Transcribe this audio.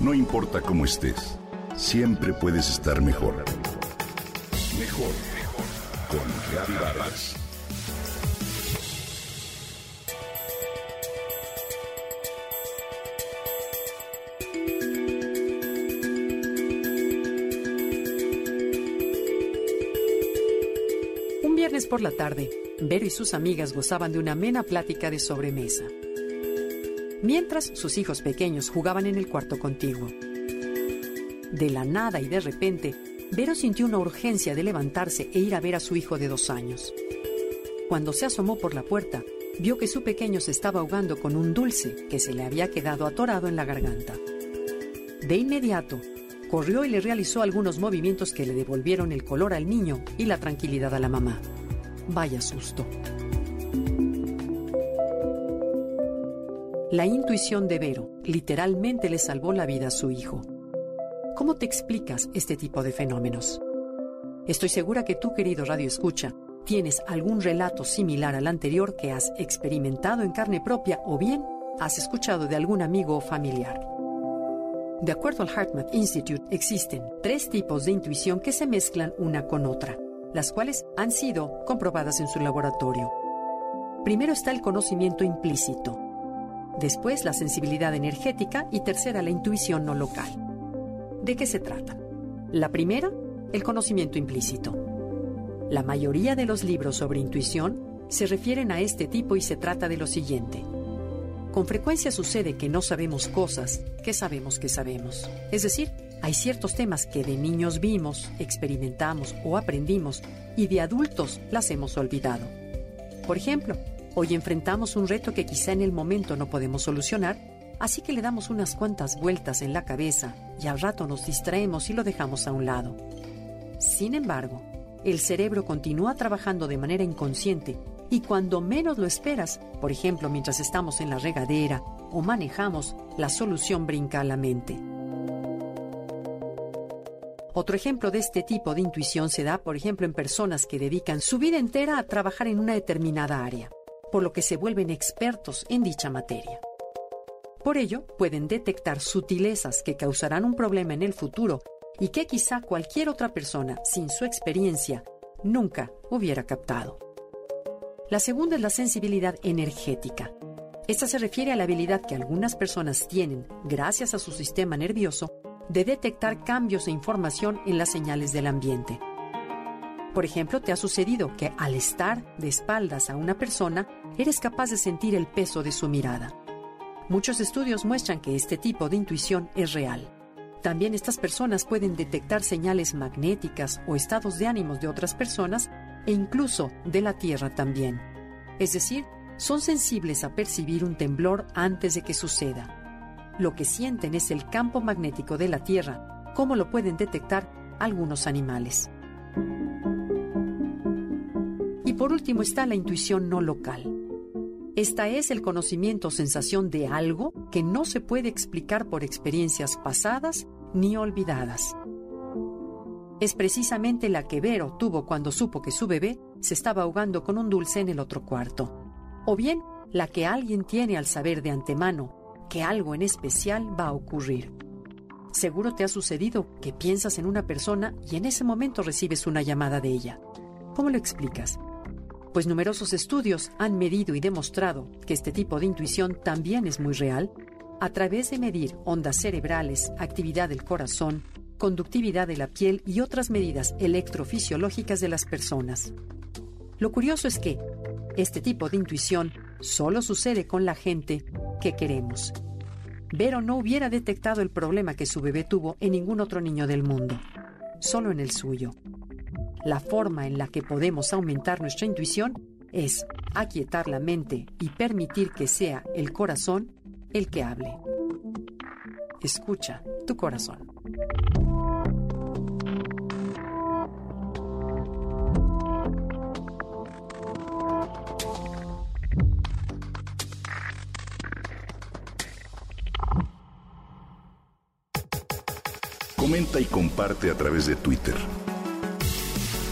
No importa cómo estés, siempre puedes estar mejor. Mejor, mejor. Con Reavivadas. Un viernes por la tarde, Vero y sus amigas gozaban de una amena plática de sobremesa. Mientras sus hijos pequeños jugaban en el cuarto contiguo. De la nada y de repente, Vero sintió una urgencia de levantarse e ir a ver a su hijo de dos años. Cuando se asomó por la puerta, vio que su pequeño se estaba ahogando con un dulce que se le había quedado atorado en la garganta. De inmediato, corrió y le realizó algunos movimientos que le devolvieron el color al niño y la tranquilidad a la mamá. Vaya susto. La intuición de Vero literalmente le salvó la vida a su hijo. ¿Cómo te explicas este tipo de fenómenos? Estoy segura que tú, querido Radio Escucha, tienes algún relato similar al anterior que has experimentado en carne propia o bien has escuchado de algún amigo o familiar. De acuerdo al HeartMath Institute, existen tres tipos de intuición que se mezclan una con otra, las cuales han sido comprobadas en su laboratorio. Primero está el conocimiento implícito, después la sensibilidad energética y tercera la intuición no local. ¿De qué se trata? La primera, el conocimiento implícito. La mayoría de los libros sobre intuición se refieren a este tipo y se trata de lo siguiente. Con frecuencia sucede que no sabemos cosas que sabemos que sabemos. Es decir, hay ciertos temas que de niños vimos, experimentamos o aprendimos y de adultos las hemos olvidado. Por ejemplo, hoy enfrentamos un reto que quizá en el momento no podemos solucionar, así que le damos unas cuantas vueltas en la cabeza y al rato nos distraemos y lo dejamos a un lado. Sin embargo, el cerebro continúa trabajando de manera inconsciente y cuando menos lo esperas, por ejemplo mientras estamos en la regadera o manejamos, la solución brinca a la mente. Otro ejemplo de este tipo de intuición se da, por ejemplo, en personas que dedican su vida entera a trabajar en una determinada área, por lo que se vuelven expertos en dicha materia. Por ello, pueden detectar sutilezas que causarán un problema en el futuro y que quizá cualquier otra persona, sin su experiencia, nunca hubiera captado. La segunda es la sensibilidad energética. Esta se refiere a la habilidad que algunas personas tienen, gracias a su sistema nervioso, de detectar cambios e información en las señales del ambiente. Por ejemplo, te ha sucedido que al estar de espaldas a una persona, eres capaz de sentir el peso de su mirada. Muchos estudios muestran que este tipo de intuición es real. También estas personas pueden detectar señales magnéticas o estados de ánimos de otras personas e incluso de la Tierra también. Es decir, son sensibles a percibir un temblor antes de que suceda. Lo que sienten es el campo magnético de la Tierra, como lo pueden detectar algunos animales. Por último está la intuición no local. Esta es el conocimiento o sensación de algo que no se puede explicar por experiencias pasadas ni olvidadas. Es precisamente la que Vero tuvo cuando supo que su bebé se estaba ahogando con un dulce en el otro cuarto. O bien la que alguien tiene al saber de antemano que algo en especial va a ocurrir. Seguro te ha sucedido que piensas en una persona y en ese momento recibes una llamada de ella. ¿Cómo lo explicas? Pues numerosos estudios han medido y demostrado que este tipo de intuición también es muy real a través de medir ondas cerebrales, actividad del corazón, conductividad de la piel y otras medidas electrofisiológicas de las personas. Lo curioso es que este tipo de intuición solo sucede con la gente que queremos. Vero no hubiera detectado el problema que su bebé tuvo en ningún otro niño del mundo, solo en el suyo. La forma en la que podemos aumentar nuestra intuición es aquietar la mente y permitir que sea el corazón el que hable. Escucha tu corazón. Comenta y comparte a través de Twitter.